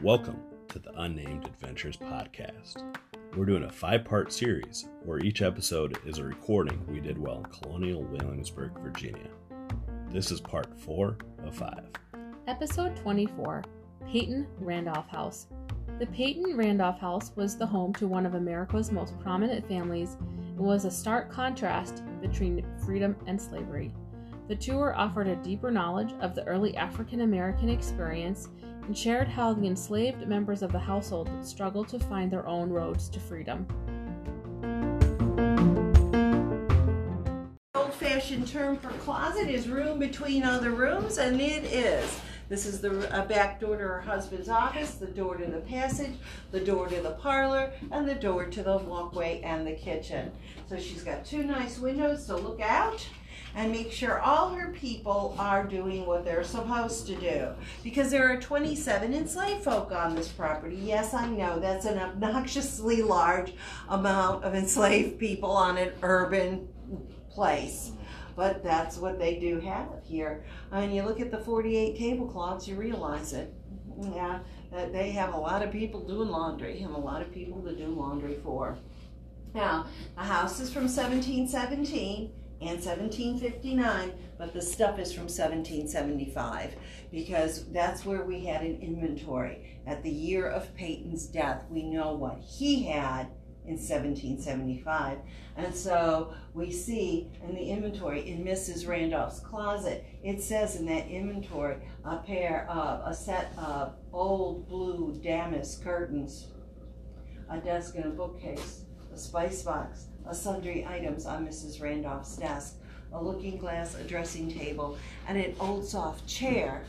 Welcome to the Unnamed Adventures Podcast. We're doing a five part series where each episode is a recording we did while in colonial Williamsburg, Virginia. This is part four of five. Episode 24 Peyton Randolph House. The Peyton Randolph House was the home to one of America's most prominent families and was a stark contrast between freedom and slavery. The tour offered a deeper knowledge of the early African American experience and shared how the enslaved members of the household struggled to find their own roads to freedom. Old fashioned term for closet is room between other rooms, and it is. This is the back door to her husband's office, the door to the passage, the door to the parlor, and the door to the walkway and the kitchen. So she's got two nice windows to look out and make sure all her people are doing what they're supposed to do. Because there are 27 enslaved folk on this property. Yes, I know that's an obnoxiously large amount of enslaved people on an urban place. But that's what they do have here. And you look at the 48 tablecloths, you realize it. Yeah, that they have a lot of people doing laundry and a lot of people to do laundry for. Now, the house is from 1717 and 1759, but the stuff is from 1775 because that's where we had an inventory. At the year of Peyton's death, we know what he had in 1775. And so we see in the inventory in Mrs. Randolph's closet, it says in that inventory a pair of, a set of old blue damask curtains, a desk and a bookcase, a spice box, sundry items on Mrs. Randolph's desk, a looking glass, a dressing table, and an old soft chair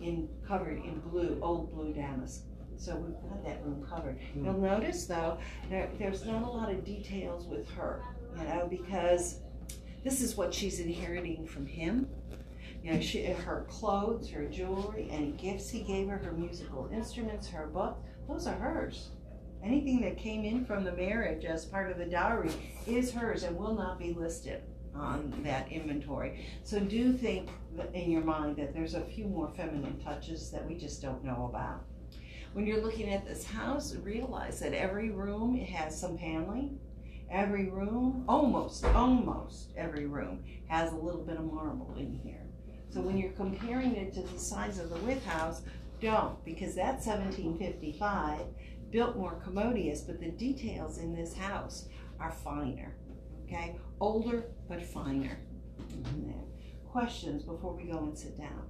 in covered in blue, old blue damask. So we've got that room covered. Hmm. You'll notice though, there, there's not a lot of details with her, you know, because this is what she's inheriting from him. You know, she, her clothes, her jewelry, any gifts he gave her, her musical instruments, her book, those are hers. Anything that came in from the marriage as part of the dowry is hers and will not be listed on that inventory. So do think in your mind that there's a few more feminine touches that we just don't know about. When you're looking at this house, realize that every room has some paneling. Every room, almost, almost every room has a little bit of marble in here. So when you're comparing it to the size of the Wythe house, don't, because that's 1755 built more commodious, but the details in this house are finer. Okay, older but finer. Questions before we go and sit down?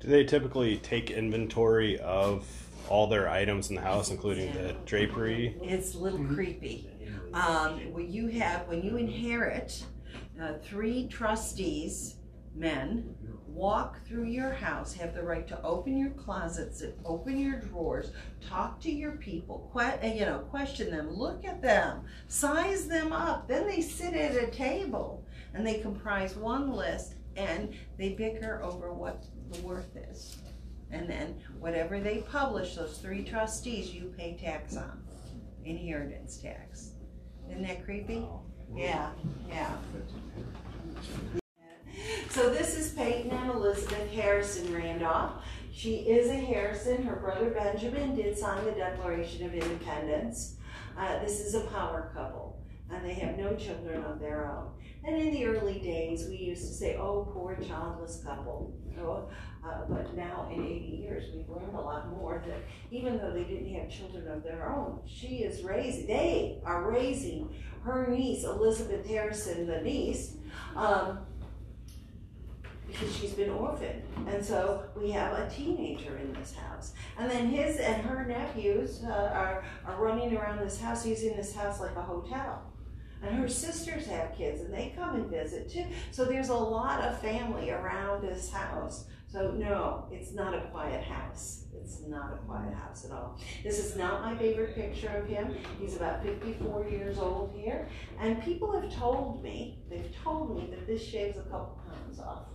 Do they typically take inventory of all their items in the house, including the drapery? It's a little creepy. Um, when you have, when you inherit uh, three trustees, men, walk through your house, have the right to open your closets, open your drawers, talk to your people, que- eh, you know, question them, look at them, size them up. Then they sit at a table and they comprise one list and they bicker over what the worth is. And then whatever they publish, those three trustees, you pay tax on, inheritance tax. Isn't that creepy? Yeah, yeah. So this is Peyton and Elizabeth Harrison Randolph. She is a Harrison. Her brother Benjamin did sign the Declaration of Independence. Uh, this is a power couple, and they have no children of their own. And in the early days, we used to say, oh, poor childless couple. Oh, uh, but now in 80 years, we've learned a lot more that even though they didn't have children of their own, she is raising, they are raising her niece, Elizabeth Harrison, the niece, um, because she's been orphaned. And so we have a teenager in this house. And then his and her nephews uh, are, are running around this house, using this house like a hotel. And her sisters have kids and they come and visit too. So there's a lot of family around this house. So no, it's not a quiet house. It's not a quiet house at all. This is not my favorite picture of him. He's about 54 years old here. And people have told me, they've told me that this shaves a couple pounds off.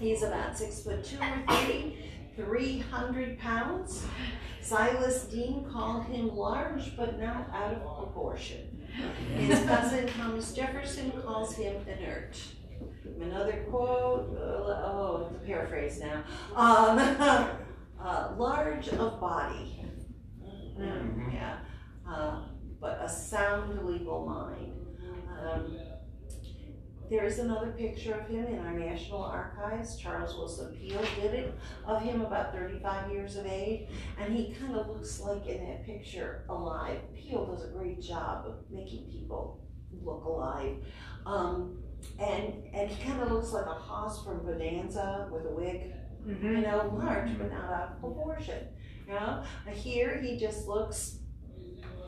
He's about six foot two or three, 300 pounds. Silas Deane called him large but not out of proportion. His cousin Thomas Jefferson calls him inert. Another quote, uh, oh, it's a paraphrase now. Um, uh, large of body. Mm, yeah. Uh, but a sound legal mind. Um, there is another picture of him in our National Archives. Charles Willson Peale did it of him about 35 years of age, and he kind of looks like in that picture alive. Peale does a great job of making people look alive. Um, and and he kind of looks like a hoss from Bonanza with a wig, Mm-hmm. you know, large but not out of proportion. You know, here he just looks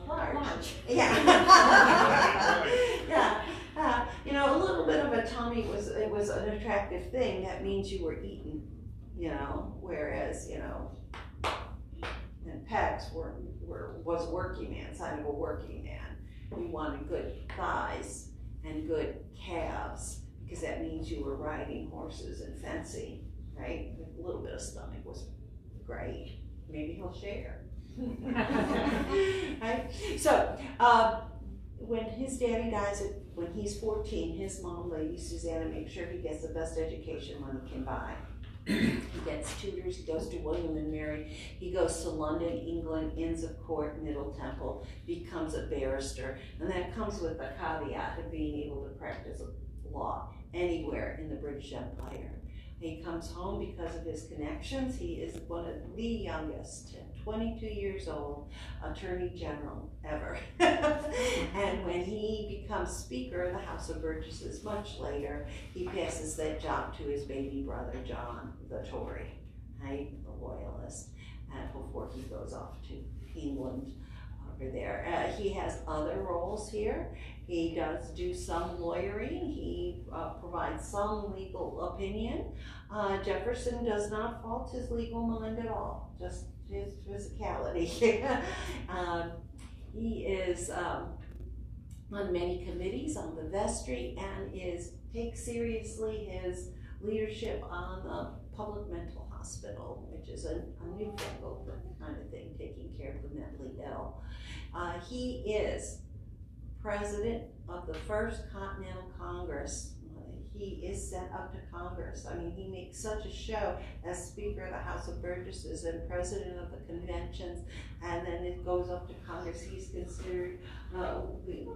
large. Large. Yeah. yeah. Uh, you know, a little bit of a tummy was it was an attractive thing. That means you were eaten. You know, whereas you know, and pecs were were was working man, sign of a working man. You wanted good thighs and good calves because that means you were riding horses and fencing, right? A little bit of stomach was great. Maybe he'll share. right? So, uh, when his daddy dies at, when he's 14, his mom, Lady Susanna, makes sure he gets the best education money can buy. he gets tutors, he goes to William and Mary, he goes to London, England, Inns of Court, Middle Temple, becomes a barrister, and that comes with the caveat of being able to practice law anywhere in the British Empire. He comes home because of his connections. He is one of the youngest, 22 years old, Attorney General ever. and when he becomes Speaker of the House of Burgesses much later, he passes that job to his baby brother, John, the Tory, right, the loyalist, and before he goes off to England over there. Uh, he has other roles here. He does do some lawyering. He uh, provides some legal opinion. Uh, Jefferson does not fault his legal mind at all, just his physicality. um, he is um, on many committees on the vestry and is takes seriously his leadership on the public mental hospital, which is a, a newfangled kind of thing, taking care of the mentally ill. Uh, he is president of the first Continental Congress. He is sent up to Congress. I mean, he makes such a show as Speaker of the House of Burgesses and President of the conventions, and then it goes up to Congress. He's considered uh,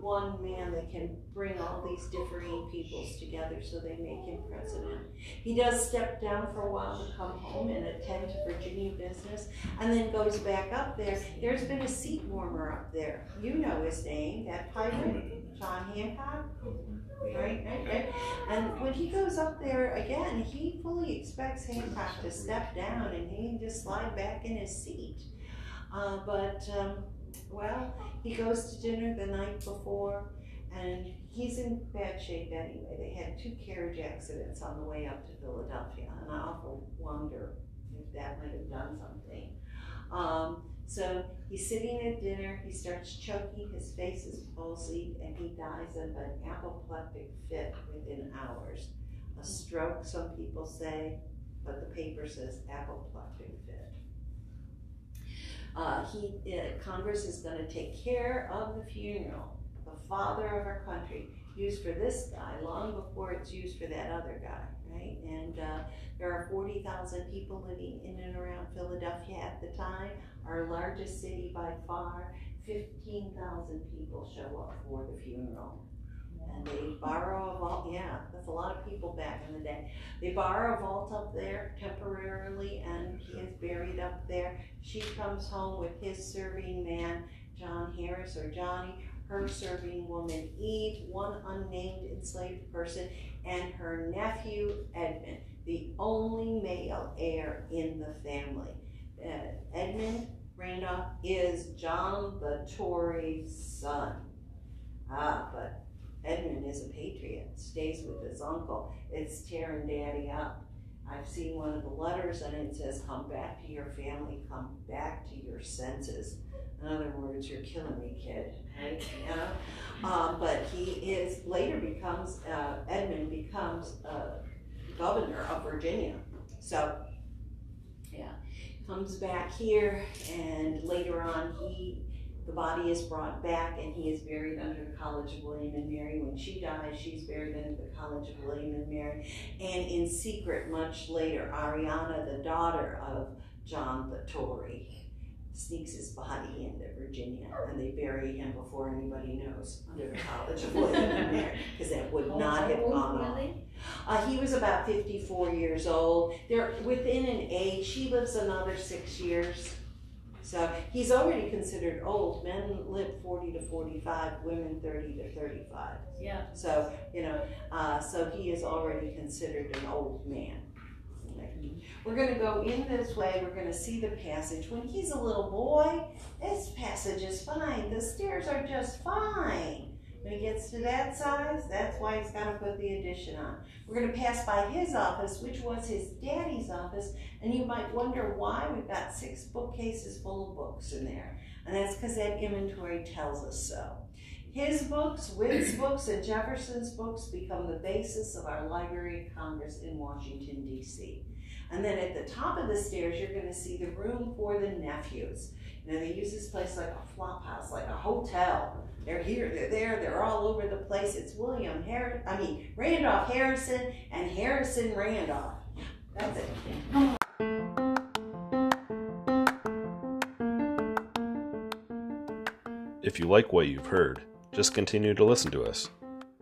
one man that can bring all these differing peoples together so they make him president. He does step down for a while to come home and attend to Virginia business, and then goes back up there. There's been a seat warmer up there. You know his name, that pirate, John Hancock. Right, right, right. And when he goes up there again, he fully expects Hancock to step down and he can just slide back in his seat. Uh, but, um, well, he goes to dinner the night before and he's in bad shape anyway. They had two carriage accidents on the way up to Philadelphia, and I often wonder if that might have done something. Um, so he's sitting at dinner, he starts choking, his face is palsied, and he dies of an apoplectic fit within hours. A stroke, some people say, but the paper says apoplectic fit. Uh, he, uh, Congress is going to take care of the funeral. The father of our country, used for this guy long before it's used for that other guy, right? And uh, there are 40,000 people living in and around Philadelphia at the time, our largest city by far. 15,000 people show up for the funeral. And they borrow a vault, yeah, that's a lot of people back in the day. They borrow a vault up there temporarily, and he is buried up there. She comes home with his serving man, John Harris or Johnny, her serving woman Eve, one unnamed enslaved person, and her nephew Edmund, the only male heir in the family. Uh, Edmund Randolph is John the Tory's son. Ah, but Edmund is a patriot, stays with his uncle. It's tearing daddy up. I've seen one of the letters and it says, Come back to your family, come back to your senses. In other words, you're killing me, kid. Know? um, but he is later becomes uh, Edmund becomes uh, governor of Virginia. So, yeah, comes back here, and later on he the body is brought back and he is buried under the College of William and Mary. When she dies, she's buried under the College of William and Mary. And in secret, much later, Ariana, the daughter of John the Tory, sneaks his body into Virginia and they bury him before anybody knows under the College of William Mary because that would not have gone off. Uh, he was about 54 years old. They're within an age. He lives another six years. So he's already considered old. Men live 40 to 45, women 30 to 35. Yeah. So, you know, uh, so he is already considered an old man. We're going to go in this way. We're going to see the passage. When he's a little boy, this passage is fine. The stairs are just fine. When he gets to that size, that's why he's got to put the addition on. We're going to pass by his office, which was his daddy's office, and you might wonder why we've got six bookcases full of books in there. And that's because that inventory tells us so. His books, Wythe's books, and Jefferson's books become the basis of our Library of Congress in Washington, D.C. And then at the top of the stairs, you're going to see the room for the nephews. You know, they use this place like a flop house, like a hotel. They're here, they're there, they're all over the place. It's William Harris, I mean, Randolph Harrison and Harrison Randolph. That's it. If you like what you've heard, just continue to listen to us.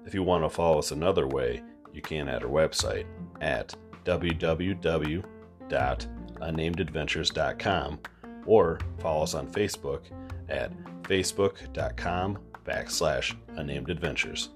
If you want to follow us another way, you can at our website at www.unnamedadventures.com or follow us on Facebook at facebook.com backslash unnamedadventures.